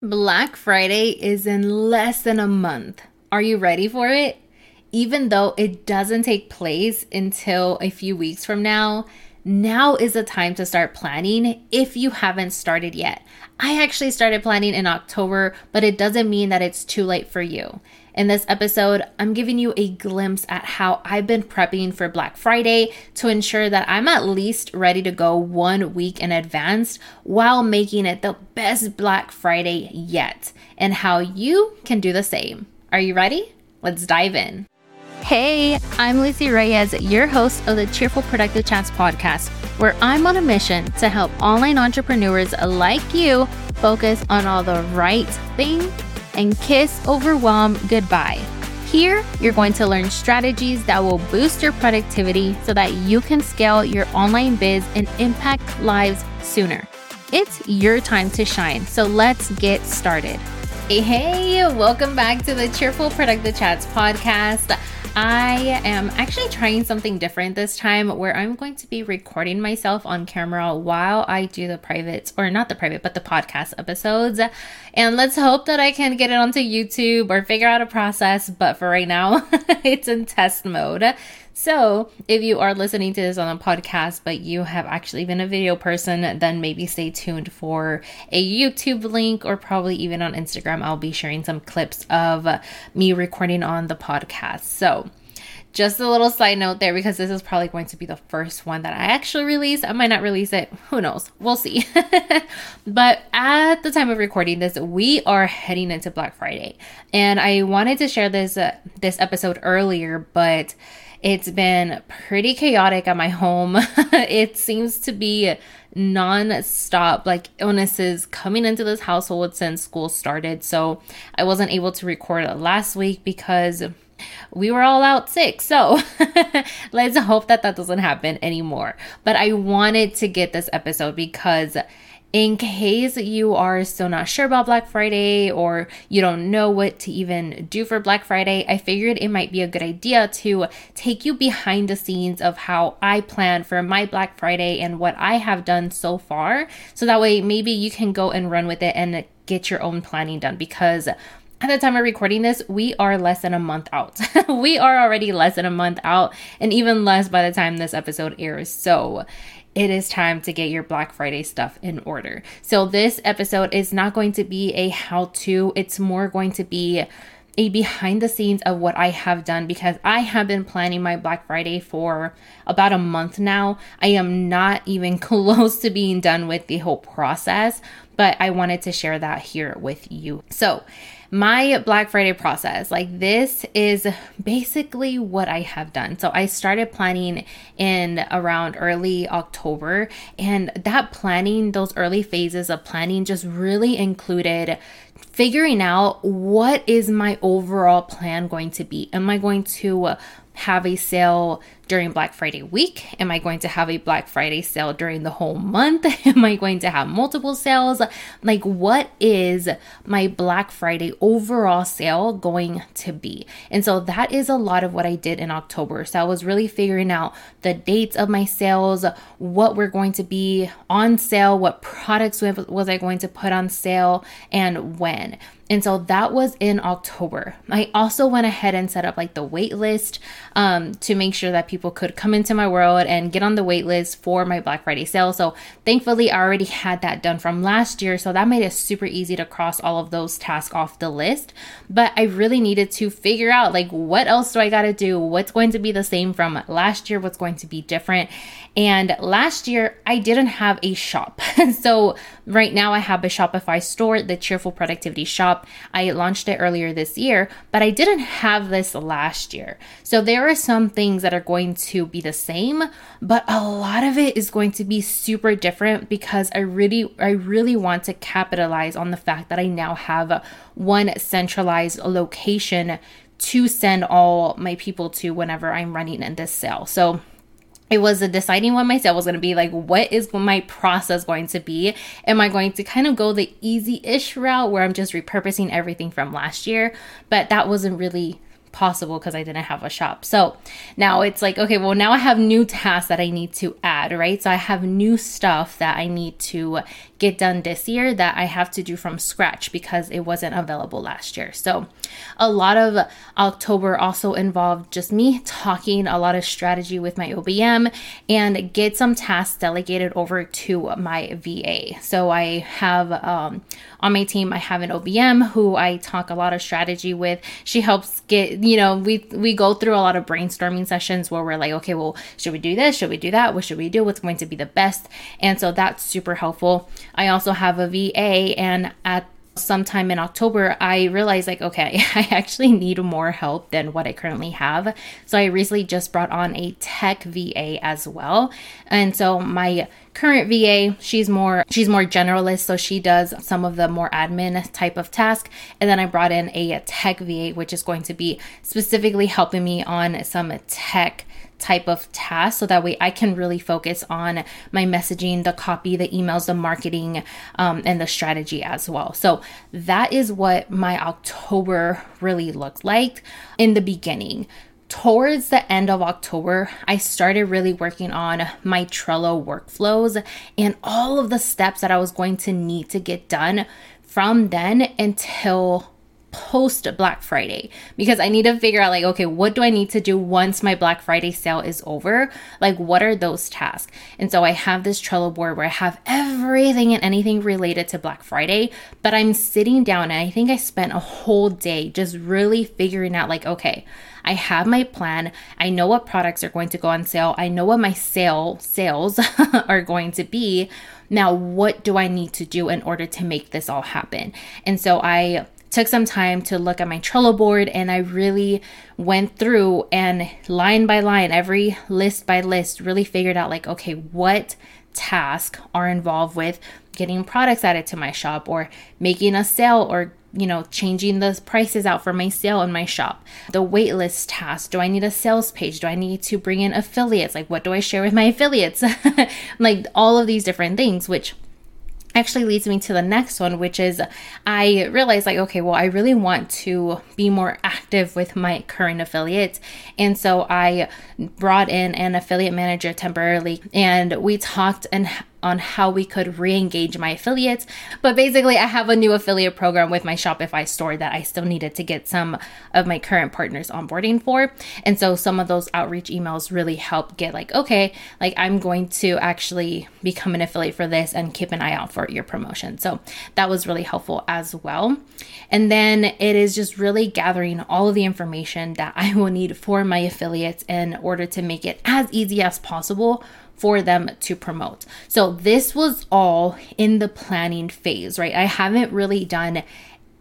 Black Friday is in less than a month. Are you ready for it? Even though it doesn't take place until a few weeks from now, now is the time to start planning if you haven't started yet. I actually started planning in October, but it doesn't mean that it's too late for you. In this episode, I'm giving you a glimpse at how I've been prepping for Black Friday to ensure that I'm at least ready to go one week in advance while making it the best Black Friday yet, and how you can do the same. Are you ready? Let's dive in. Hey, I'm Lucy Reyes, your host of the Cheerful Productive Chats podcast, where I'm on a mission to help online entrepreneurs like you focus on all the right things and kiss overwhelm goodbye. Here, you're going to learn strategies that will boost your productivity so that you can scale your online biz and impact lives sooner. It's your time to shine, so let's get started. Hey, hey, welcome back to the Cheerful Productive Chats podcast. I am actually trying something different this time where I'm going to be recording myself on camera while I do the private, or not the private, but the podcast episodes. And let's hope that I can get it onto YouTube or figure out a process. But for right now, it's in test mode. So, if you are listening to this on a podcast, but you have actually been a video person, then maybe stay tuned for a YouTube link or probably even on Instagram. I'll be sharing some clips of me recording on the podcast. So, just a little side note there because this is probably going to be the first one that I actually release. I might not release it. Who knows? We'll see. but at the time of recording this, we are heading into Black Friday. And I wanted to share this uh, this episode earlier, but it's been pretty chaotic at my home. it seems to be non-stop like illnesses coming into this household since school started. So I wasn't able to record last week because we were all out sick. So let's hope that that doesn't happen anymore. But I wanted to get this episode because in case you are still not sure about Black Friday or you don't know what to even do for Black Friday, I figured it might be a good idea to take you behind the scenes of how I plan for my Black Friday and what I have done so far. So that way, maybe you can go and run with it and get your own planning done because at the time of recording this, we are less than a month out. we are already less than a month out, and even less by the time this episode airs. So, it is time to get your Black Friday stuff in order. So, this episode is not going to be a how to, it's more going to be a behind the scenes of what I have done because I have been planning my Black Friday for about a month now. I am not even close to being done with the whole process, but I wanted to share that here with you. So, my Black Friday process. Like, this is basically what I have done. So, I started planning in around early October, and that planning, those early phases of planning, just really included figuring out what is my overall plan going to be. Am I going to have a sale during Black Friday week? Am I going to have a Black Friday sale during the whole month? Am I going to have multiple sales? Like, what is my Black Friday overall sale going to be? And so that is a lot of what I did in October. So I was really figuring out the dates of my sales, what were going to be on sale, what products was I going to put on sale, and when. And so that was in October. I also went ahead and set up like the wait list um, to make sure that people could come into my world and get on the wait list for my Black Friday sale. So thankfully, I already had that done from last year. So that made it super easy to cross all of those tasks off the list. But I really needed to figure out like what else do I got to do? What's going to be the same from last year? What's going to be different? And last year, I didn't have a shop. so right now, I have a Shopify store, the Cheerful Productivity Shop. I launched it earlier this year, but I didn't have this last year. So there are some things that are going to be the same, but a lot of it is going to be super different because I really, I really want to capitalize on the fact that I now have one centralized location to send all my people to whenever I'm running in this sale. So it was a deciding what my sale was going to be like what is my process going to be am i going to kind of go the easy-ish route where i'm just repurposing everything from last year but that wasn't really possible because I didn't have a shop. So now it's like, okay, well, now I have new tasks that I need to add, right? So I have new stuff that I need to get done this year that I have to do from scratch because it wasn't available last year. So, a lot of October also involved just me talking a lot of strategy with my OBM and get some tasks delegated over to my VA. So, I have um, on my team, I have an OBM who I talk a lot of strategy with. She helps get, you know, we we go through a lot of brainstorming sessions where we're like, okay, well, should we do this? Should we do that? What should we do? What's going to be the best? And so that's super helpful. I also have a VA, and at sometime in October, I realized like, okay, I actually need more help than what I currently have. So I recently just brought on a tech VA as well. And so my current VA, she's more she's more generalist, so she does some of the more admin type of task. And then I brought in a tech VA, which is going to be specifically helping me on some tech type of task so that way I can really focus on my messaging, the copy, the emails, the marketing, um, and the strategy as well. So that is what my October really looked like in the beginning. Towards the end of October, I started really working on my Trello workflows and all of the steps that I was going to need to get done from then until post Black Friday because I need to figure out like okay what do I need to do once my Black Friday sale is over? Like what are those tasks? And so I have this Trello board where I have everything and anything related to Black Friday but I'm sitting down and I think I spent a whole day just really figuring out like okay I have my plan. I know what products are going to go on sale. I know what my sale sales are going to be. Now what do I need to do in order to make this all happen? And so I took some time to look at my Trello board and I really went through and line by line, every list by list, really figured out like, okay, what tasks are involved with getting products added to my shop or making a sale or you know, changing the prices out for my sale in my shop. The waitlist task. Do I need a sales page? Do I need to bring in affiliates? Like, what do I share with my affiliates? like, all of these different things, which actually leads me to the next one, which is I realized like, okay, well, I really want to be more active with my current affiliates. And so I brought in an affiliate manager temporarily and we talked and on how we could re-engage my affiliates. But basically, I have a new affiliate program with my Shopify store that I still needed to get some of my current partners onboarding for. And so some of those outreach emails really help get like, okay, like I'm going to actually become an affiliate for this and keep an eye out for your promotion. So that was really helpful as well. And then it is just really gathering all of the information that I will need for my affiliates in order to make it as easy as possible for them to promote. So this was all in the planning phase, right? I haven't really done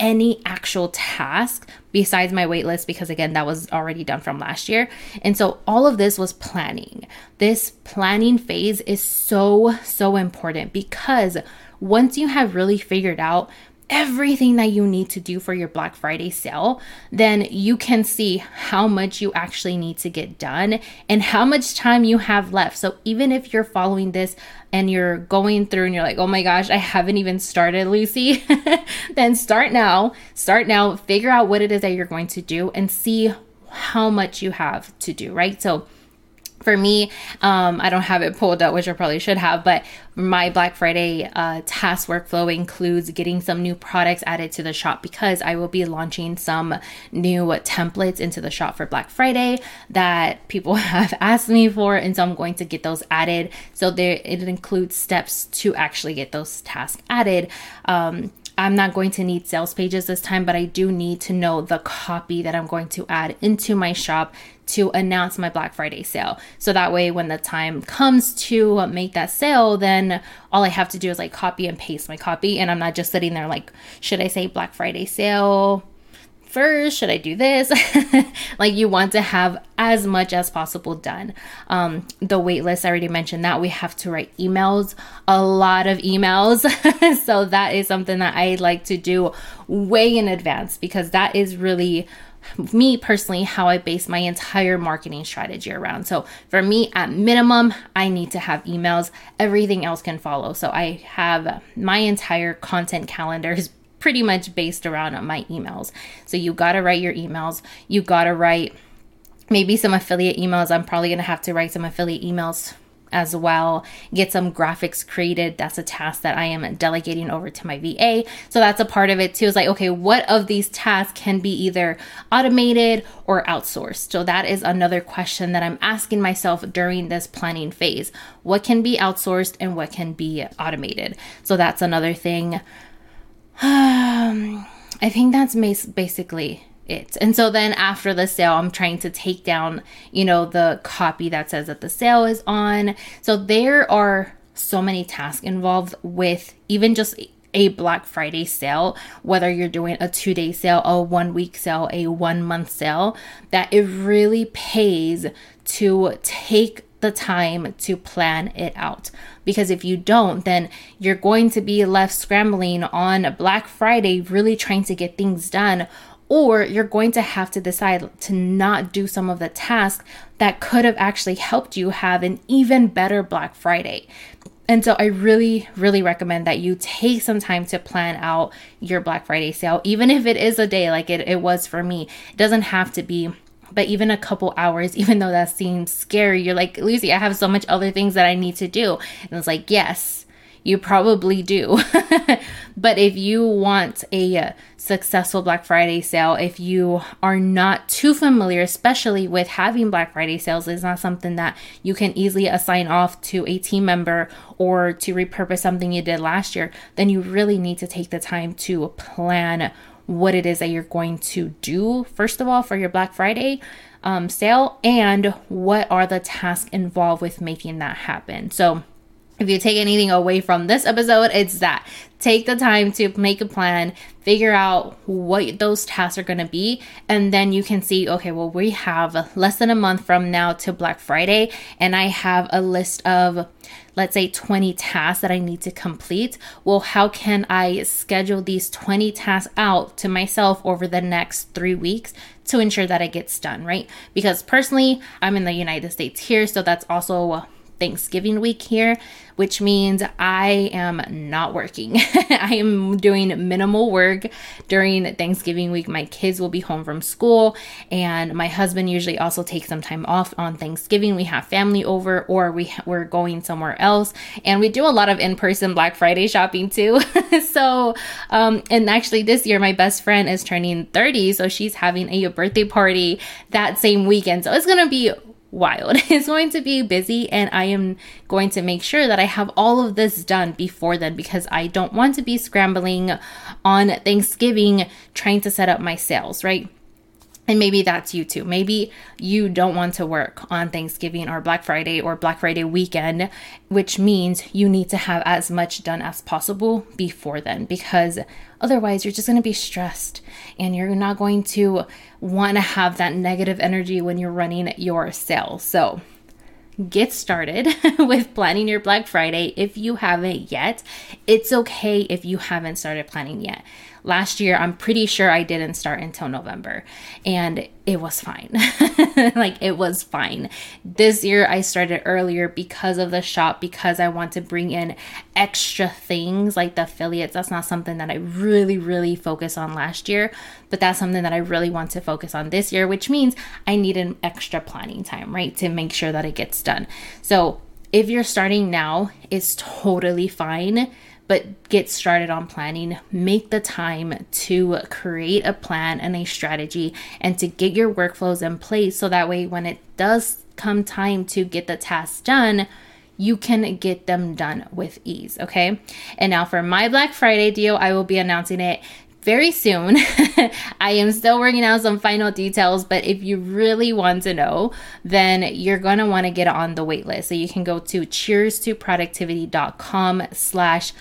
any actual task besides my waitlist because again that was already done from last year. And so all of this was planning. This planning phase is so so important because once you have really figured out everything that you need to do for your Black Friday sale, then you can see how much you actually need to get done and how much time you have left. So even if you're following this and you're going through and you're like, oh my gosh, I haven't even started, Lucy, then start now. Start now, figure out what it is that you're going to do and see how much you have to do, right? So for me, um, I don't have it pulled up, which I probably should have, but my Black Friday uh, task workflow includes getting some new products added to the shop because I will be launching some new templates into the shop for Black Friday that people have asked me for, and so I'm going to get those added. So there, it includes steps to actually get those tasks added. Um, I'm not going to need sales pages this time, but I do need to know the copy that I'm going to add into my shop to announce my Black Friday sale. So that way, when the time comes to make that sale, then all I have to do is like copy and paste my copy. And I'm not just sitting there like, should I say Black Friday sale? First, should I do this? like, you want to have as much as possible done. Um, the waitlist, I already mentioned that we have to write emails, a lot of emails. so, that is something that I like to do way in advance because that is really me personally how I base my entire marketing strategy around. So for me, at minimum, I need to have emails. Everything else can follow. So I have uh, my entire content calendar is pretty much based around my emails. So you got to write your emails. You got to write maybe some affiliate emails. I'm probably going to have to write some affiliate emails as well. Get some graphics created. That's a task that I am delegating over to my VA. So that's a part of it too. Is like, okay, what of these tasks can be either automated or outsourced? So that is another question that I'm asking myself during this planning phase. What can be outsourced and what can be automated? So that's another thing. Um, I think that's basically it. And so then after the sale, I'm trying to take down, you know, the copy that says that the sale is on. So there are so many tasks involved with even just a Black Friday sale, whether you're doing a two day sale, a one week sale, a one month sale, that it really pays to take the time to plan it out. Because if you don't, then you're going to be left scrambling on Black Friday, really trying to get things done. Or you're going to have to decide to not do some of the tasks that could have actually helped you have an even better Black Friday. And so I really, really recommend that you take some time to plan out your Black Friday sale, even if it is a day like it, it was for me. It doesn't have to be but even a couple hours, even though that seems scary, you're like, Lucy, I have so much other things that I need to do. And it's like, yes, you probably do. but if you want a successful Black Friday sale, if you are not too familiar, especially with having Black Friday sales, it's not something that you can easily assign off to a team member or to repurpose something you did last year, then you really need to take the time to plan what it is that you're going to do, first of all, for your Black Friday um, sale, and what are the tasks involved with making that happen. So, if you take anything away from this episode, it's that take the time to make a plan, figure out what those tasks are going to be, and then you can see okay, well, we have less than a month from now to Black Friday, and I have a list of let's say 20 tasks that I need to complete. Well, how can I schedule these 20 tasks out to myself over the next three weeks to ensure that it gets done, right? Because personally, I'm in the United States here, so that's also Thanksgiving week here, which means I am not working. I am doing minimal work during Thanksgiving week. My kids will be home from school, and my husband usually also takes some time off on Thanksgiving. We have family over, or we we're going somewhere else, and we do a lot of in-person Black Friday shopping too. so, um, and actually this year my best friend is turning 30, so she's having a birthday party that same weekend. So it's gonna be wild. It's going to be busy, and I am going to make sure that I have all of this done before then because I don't want to be scrambling on Thanksgiving trying to set up my sales, right? And maybe that's you too. Maybe you don't want to work on Thanksgiving or Black Friday or Black Friday weekend, which means you need to have as much done as possible before then because otherwise you're just going to be stressed and you're not going to want to have that negative energy when you're running your sales. So, get started with planning your Black Friday if you haven't yet. It's okay if you haven't started planning yet. Last year, I'm pretty sure I didn't start until November, and it was fine. like, it was fine. This year, I started earlier because of the shop, because I want to bring in extra things like the affiliates. That's not something that I really, really focused on last year, but that's something that I really want to focus on this year, which means I need an extra planning time, right, to make sure that it gets done. So, if you're starting now, it's totally fine but get started on planning. Make the time to create a plan and a strategy and to get your workflows in place so that way when it does come time to get the tasks done, you can get them done with ease. Okay. And now for my Black Friday deal, I will be announcing it very soon. I am still working out some final details, but if you really want to know, then you're going to want to get on the waitlist. So you can go to cheers to productivity.com slash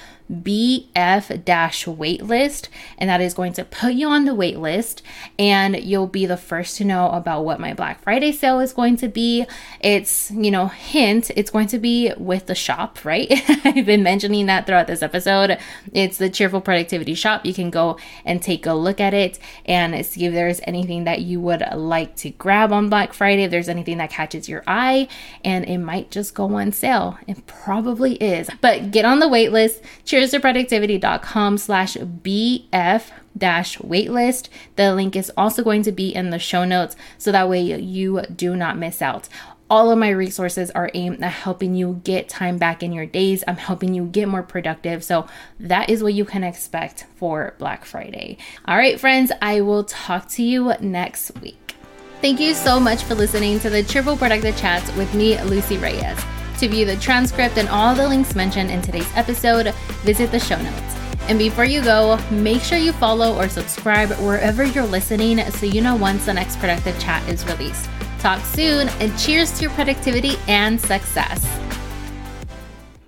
BF dash waitlist, and that is going to put you on the waitlist, and you'll be the first to know about what my Black Friday sale is going to be. It's, you know, hint, it's going to be with the shop, right? I've been mentioning that throughout this episode. It's the Cheerful Productivity Shop. You can go and take a look at it and see if there's anything that you would like to grab on Black Friday, if there's anything that catches your eye, and it might just go on sale. It probably is. But get on the waitlist. Cheers cheerstoproductivity.com slash BF dash waitlist. The link is also going to be in the show notes so that way you do not miss out. all of my resources are aimed at helping you get time back in your days. I'm helping you get more productive. So that is what you can expect for Black Friday. All right, friends, I will talk to you next week. Thank you so much for listening to the Triple Productive Chats with me, Lucy Reyes. To view the transcript and all the links mentioned in today's episode, visit the show notes. And before you go, make sure you follow or subscribe wherever you're listening so you know once the next productive chat is released. Talk soon and cheers to your productivity and success.